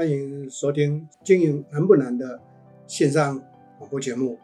欢迎收听《经营难不难》的线上广播节目，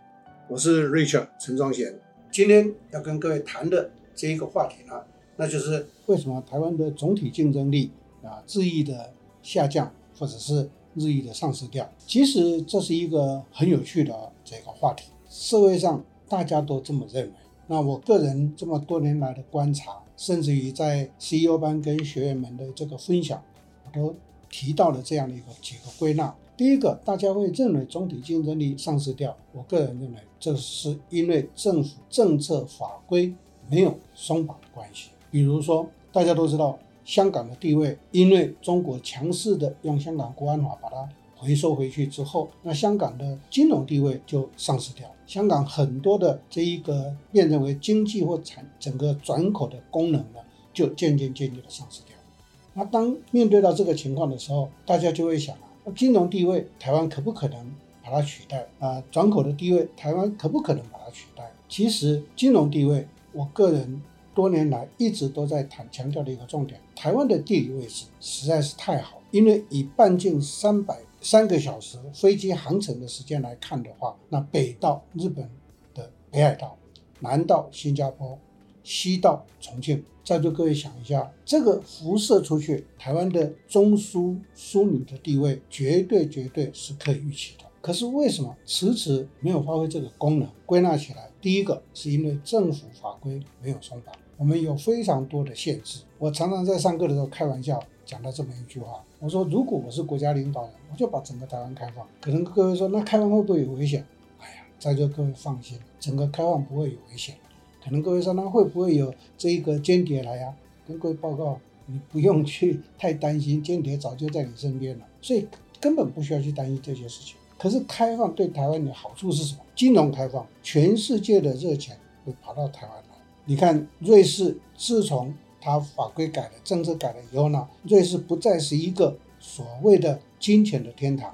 我是 Richard 陈宗贤。今天要跟各位谈的这一个话题呢，那就是为什么台湾的总体竞争力啊日益的下降，或者是日益的丧失掉。其实这是一个很有趣的这个话题，社会上大家都这么认为。那我个人这么多年来的观察，甚至于在 CEO 班跟学员们的这个分享，我都提到了这样的一个几个归纳。第一个，大家会认为总体竞争力丧失掉。我个人认为，这是因为政府政策法规没有松绑的关系。比如说，大家都知道香港的地位，因为中国强势的用香港国安法把它回收回去之后，那香港的金融地位就丧失掉。香港很多的这一个变成为经济或产整个转口的功能呢，就渐渐渐渐的丧失掉。那当面对到这个情况的时候，大家就会想，金融地位台湾可不可能把它取代啊？转口的地位台湾可不可能把它取代？其实金融地位，我个人多年来一直都在谈强调的一个重点，台湾的地理位置实在是太好，因为以半径三百。三个小时飞机航程的时间来看的话，那北到日本的北海道，南到新加坡，西到重庆，在座各位想一下，这个辐射出去，台湾的中枢枢纽的地位绝对绝对是可以预期的。可是为什么迟迟没有发挥这个功能？归纳起来，第一个是因为政府法规没有松绑，我们有非常多的限制。我常常在上课的时候开玩笑。讲到这么一句话，我说如果我是国家领导人，我就把整个台湾开放。可能各位说，那开放会不会有危险？哎呀，在座各位放心，整个开放不会有危险。可能各位说，那会不会有这一个间谍来呀？跟各位报告，你不用去太担心，间谍早就在你身边了，所以根本不需要去担心这些事情。可是开放对台湾的好处是什么？金融开放，全世界的热钱会跑到台湾来。你看瑞士，自从它法规改了，政策改了以后呢，瑞士不再是一个所谓的金钱的天堂，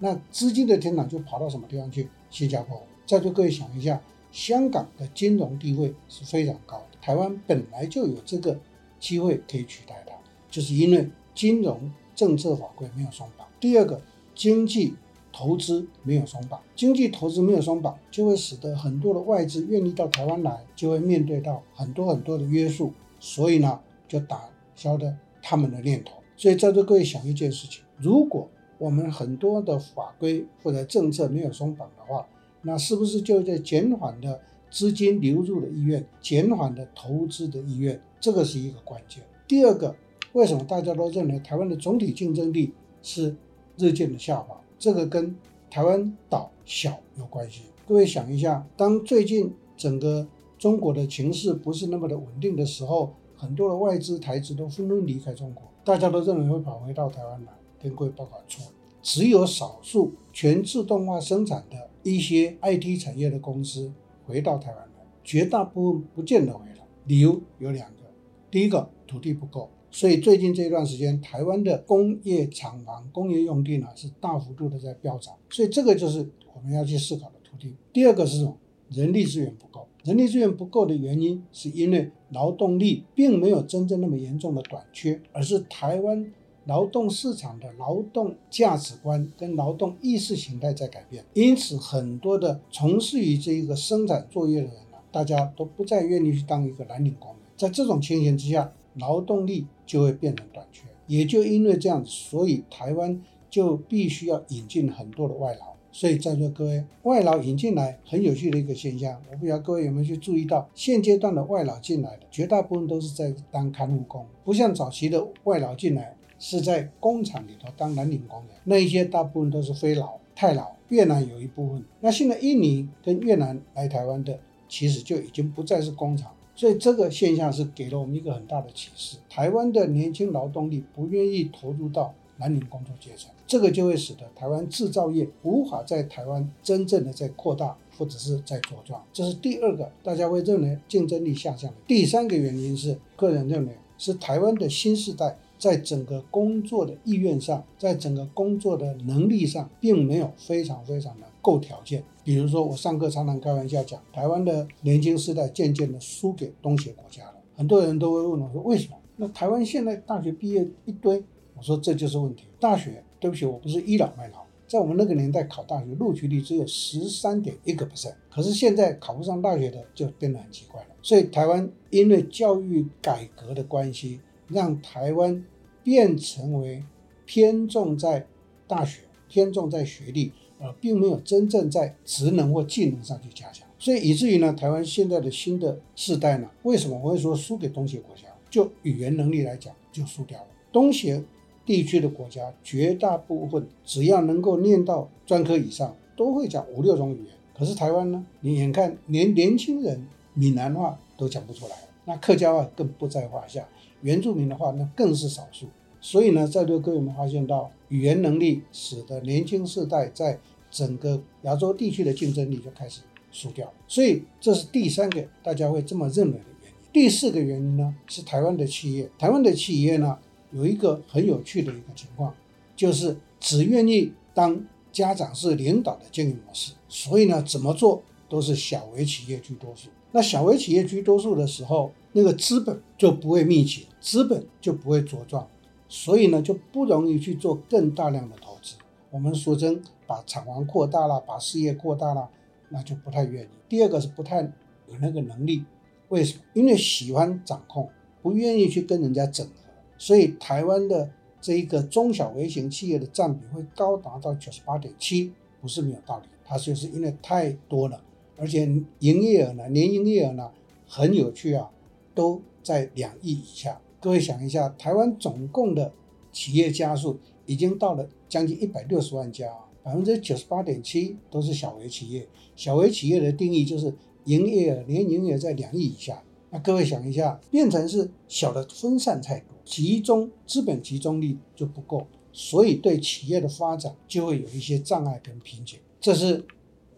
那资金的天堂就跑到什么地方去？新加坡。在座各位想一下，香港的金融地位是非常高的，台湾本来就有这个机会可以取代它，就是因为金融政策法规没有松绑。第二个，经济投资没有松绑，经济投资没有松绑，就会使得很多的外资愿意到台湾来，就会面对到很多很多的约束。所以呢，就打消了他们的念头。所以在座各位想一件事情：如果我们很多的法规或者政策没有松绑的话，那是不是就在减缓的资金流入的意愿，减缓的投资的意愿？这个是一个关键。第二个，为什么大家都认为台湾的总体竞争力是日渐的下滑？这个跟台湾岛小有关系。各位想一下，当最近整个中国的情势不是那么的稳定的时候，很多的外资台资都纷纷离开中国，大家都认为会跑回到台湾来，跟各位报告错，只有少数全自动化生产的一些 IT 产业的公司回到台湾来，绝大部分不见得回来。理由有两个，第一个土地不够，所以最近这一段时间台湾的工业厂房、工业用地呢是大幅度的在飙涨，所以这个就是我们要去思考的土地。第二个是？人力资源不够，人力资源不够的原因，是因为劳动力并没有真正那么严重的短缺，而是台湾劳动市场的劳动价值观跟劳动意识形态在改变，因此很多的从事于这一个生产作业的人呢，大家都不再愿意去当一个蓝领工人。在这种情形之下，劳动力就会变成短缺，也就因为这样子，所以台湾就必须要引进很多的外劳。所以在座各位，外劳引进来很有趣的一个现象，我不知道各位有没有去注意到，现阶段的外劳进来的绝大部分都是在当看护工，不像早期的外劳进来是在工厂里头当蓝领工人，那一些大部分都是非老太老，越南有一部分，那现在印尼跟越南来台湾的，其实就已经不再是工厂，所以这个现象是给了我们一个很大的启示，台湾的年轻劳动力不愿意投入到蓝领工作阶层。这个就会使得台湾制造业无法在台湾真正的在扩大或者是在茁壮，这是第二个大家会认为竞争力下降的。第三个原因是个人认为是台湾的新世代在整个工作的意愿上，在整个工作的能力上，并没有非常非常的够条件。比如说我上课常常开玩笑讲，台湾的年轻世代渐渐的输给东协国家了。很多人都会问我说为什么？那台湾现在大学毕业一堆，我说这就是问题，大学。对不起，我不是倚老卖老，在我们那个年代考大学录取率只有十三点一个 percent，可是现在考不上大学的就变得很奇怪了。所以台湾因为教育改革的关系，让台湾变成为偏重在大学，偏重在学历，而并没有真正在职能或技能上去加强。所以以至于呢，台湾现在的新的世代呢，为什么我会说输给东协国家？就语言能力来讲，就输掉了。东协地区的国家绝大部分只要能够念到专科以上，都会讲五六种语言。可是台湾呢，你眼看连年轻人闽南话都讲不出来，那客家话更不在话下，原住民的话那更是少数。所以呢，在座各位们发现到，语言能力使得年轻世代在整个亚洲地区的竞争力就开始输掉。所以这是第三个大家会这么认为的原因。第四个原因呢，是台湾的企业，台湾的企业呢。有一个很有趣的一个情况，就是只愿意当家长是领导的经营模式，所以呢，怎么做都是小微企业居多数。那小微企业居多数的时候，那个资本就不会密集，资本就不会茁壮，所以呢，就不容易去做更大量的投资。我们俗称把厂房扩大了，把事业扩大了，那就不太愿意。第二个是不太有那个能力，为什么？因为喜欢掌控，不愿意去跟人家整合。所以台湾的这一个中小微型企业的占比会高达到九十八点七，不是没有道理。它就是因为太多了，而且营业额呢，年营业额呢，很有趣啊，都在两亿以下。各位想一下，台湾总共的企业家数已经到了将近一百六十万家，百分之九十八点七都是小微企业。小微企业的定义就是营业额年营业额在两亿以下。那各位想一下，变成是小的分散太多。集中资本集中力就不够，所以对企业的发展就会有一些障碍跟瓶颈。这是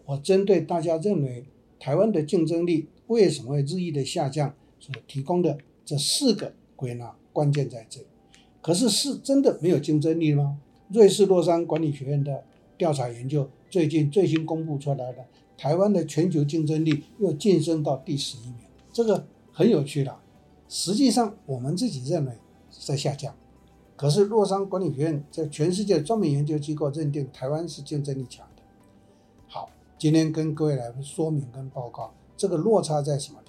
我针对大家认为台湾的竞争力为什么会日益的下降所提供的这四个归纳，关键在这里。可是是真的没有竞争力吗？瑞士洛桑管理学院的调查研究最近最新公布出来的，台湾的全球竞争力又晋升到第十一名，这个很有趣的。实际上我们自己认为。在下降，可是洛桑管理学院在全世界专门研究机构认定台湾是竞争力强的。好，今天跟各位来说明跟报告这个落差在什么地方？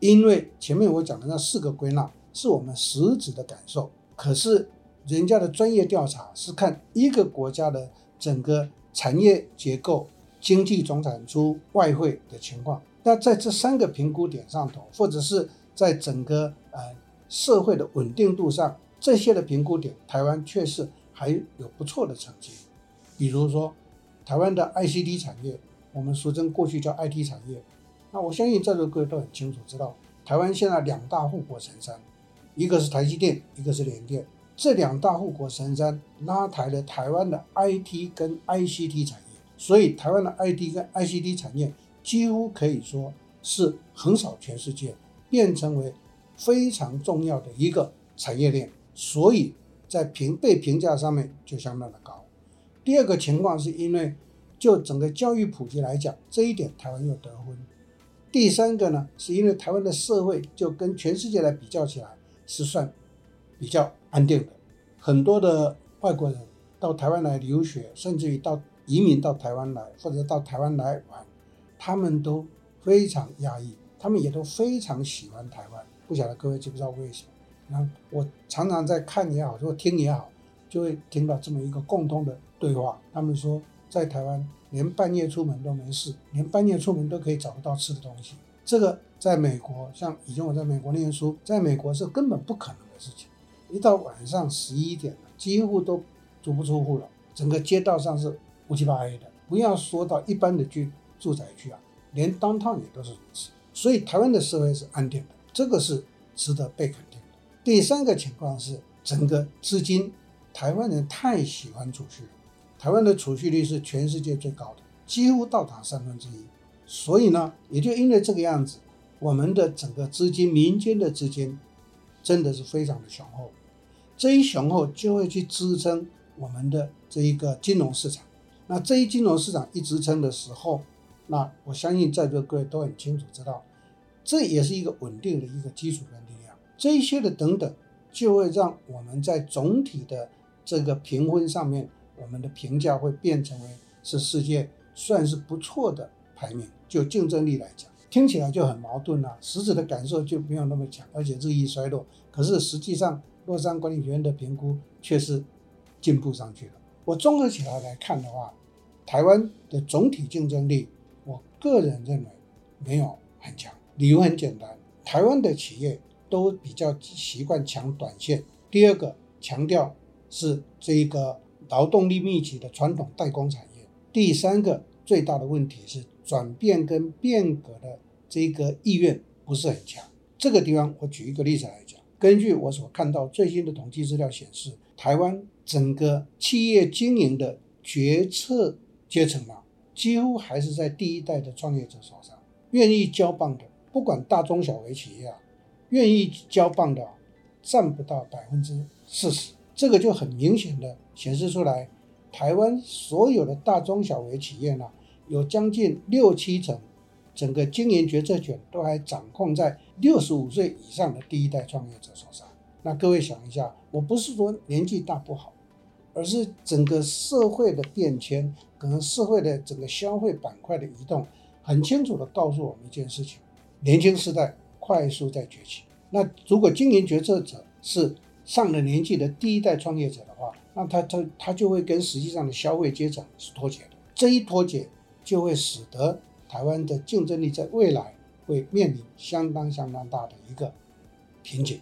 因为前面我讲的那四个归纳是我们实质的感受，可是人家的专业调查是看一个国家的整个产业结构、经济总产出、外汇的情况。那在这三个评估点上头，或者是在整个呃。社会的稳定度上，这些的评估点，台湾确实还有不错的成绩。比如说，台湾的 ICT 产业，我们俗称过去叫 IT 产业。那我相信在座各位都很清楚知道，台湾现在两大护国神山，一个是台积电，一个是联电。这两大护国神山拉抬了台湾的 IT 跟 ICT 产业，所以台湾的 IT 跟 ICT 产业几乎可以说是横扫全世界，变成为。非常重要的一个产业链，所以在评被评价上面就相当的高。第二个情况是因为就整个教育普及来讲，这一点台湾又得分。第三个呢，是因为台湾的社会就跟全世界来比较起来是算比较安定的。很多的外国人到台湾来留学，甚至于到移民到台湾来或者到台湾来玩，他们都非常压抑，他们也都非常喜欢台湾。不晓得各位知不知道为什么？那我常常在看也好，或听也好，就会听到这么一个共通的对话。他们说，在台湾连半夜出门都没事，连半夜出门都可以找得到吃的东西。这个在美国，像以前我在美国念书，在美国是根本不可能的事情。一到晚上十一点了，几乎都足不出户了，整个街道上是乌漆八黑的。不要说到一般的居住宅区啊，连 downtown 也都是如此。所以台湾的社会是安定的。这个是值得被肯定的。第三个情况是，整个资金，台湾人太喜欢储蓄了。台湾的储蓄率是全世界最高的，几乎到达三分之一。所以呢，也就因为这个样子，我们的整个资金，民间的资金，真的是非常的雄厚。这一雄厚就会去支撑我们的这一个金融市场。那这一金融市场一支撑的时候，那我相信在座各位都很清楚知道。这也是一个稳定的一个基础跟力量，这一些的等等，就会让我们在总体的这个评分上面，我们的评价会变成为是世界算是不错的排名。就竞争力来讲，听起来就很矛盾啊，实质的感受就没有那么强，而且日益衰落。可是实际上，洛桑管理学院的评估却是进步上去了。我综合起来来看的话，台湾的总体竞争力，我个人认为没有很强。理由很简单，台湾的企业都比较习惯抢短线。第二个强调是这一个劳动力密集的传统代工产业。第三个最大的问题是。转变跟变革的这个意愿不是很强。这个地方，我举一个例子来讲。根据我所看到最新的统计资料显示，台湾整个企业经营的决策阶层啊，几乎还是在第一代的创业者手上。愿意交棒的，不管大中小微企业啊，愿意交棒的占不到百分之四十。这个就很明显的显示出来，台湾所有的大中小微企业呢。有将近六七成，整个经营决策权都还掌控在六十五岁以上的第一代创业者手上。那各位想一下，我不是说年纪大不好，而是整个社会的变迁，可能社会的整个消费板块的移动，很清楚地告诉我们一件事情：年轻时代快速在崛起。那如果经营决策者是上了年纪的第一代创业者的话，那他他他就会跟实际上的消费阶层是脱节的。这一脱节。就会使得台湾的竞争力在未来会面临相当相当大的一个瓶颈，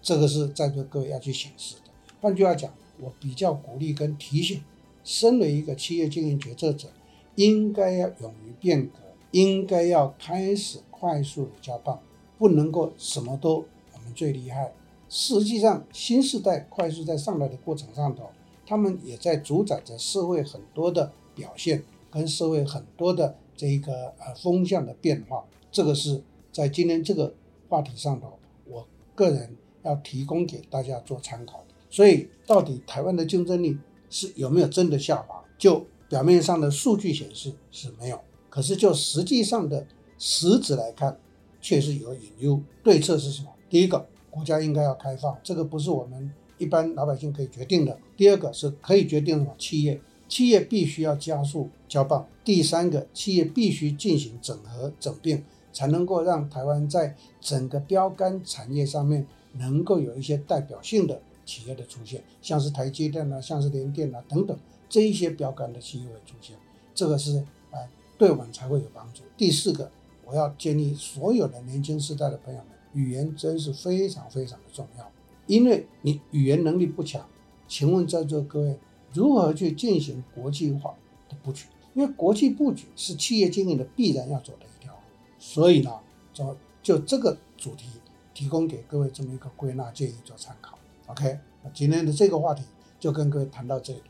这个是在座各位要去显示的。换句话讲，我比较鼓励跟提醒，身为一个企业经营决策者，应该要勇于变革，应该要开始快速的交棒，不能够什么都我们最厉害。实际上，新时代快速在上来的过程上头，他们也在主宰着社会很多的表现。跟社会很多的这一个呃风向的变化，这个是在今天这个话题上头，我个人要提供给大家做参考的。所以，到底台湾的竞争力是有没有真的下滑？就表面上的数据显示是没有，可是就实际上的实质来看，确实有隐忧。对策是什么？第一个，国家应该要开放，这个不是我们一般老百姓可以决定的。第二个是可以决定什么？企业。企业必须要加速交棒。第三个，企业必须进行整合整并，才能够让台湾在整个标杆产业上面能够有一些代表性的企业的出现，像是台积电啊，像是联电啊等等这一些标杆的企业会出现，这个是啊，对我们才会有帮助。第四个，我要建议所有的年轻时代的朋友们，语言真是非常非常的重要，因为你语言能力不强，请问在座各位。如何去进行国际化的布局？因为国际布局是企业经营的必然要走的一条路，所以呢，就就这个主题提供给各位这么一个归纳建议做参考。OK，那今天的这个话题就跟各位谈到这里，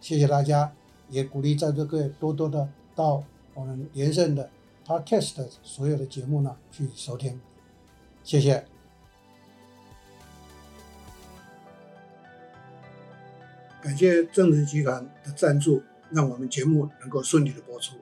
谢谢大家，也鼓励在座各位多多的到我们连胜的 Podcast 的所有的节目呢去收听，谢谢。感谢正直集团的赞助，让我们节目能够顺利的播出。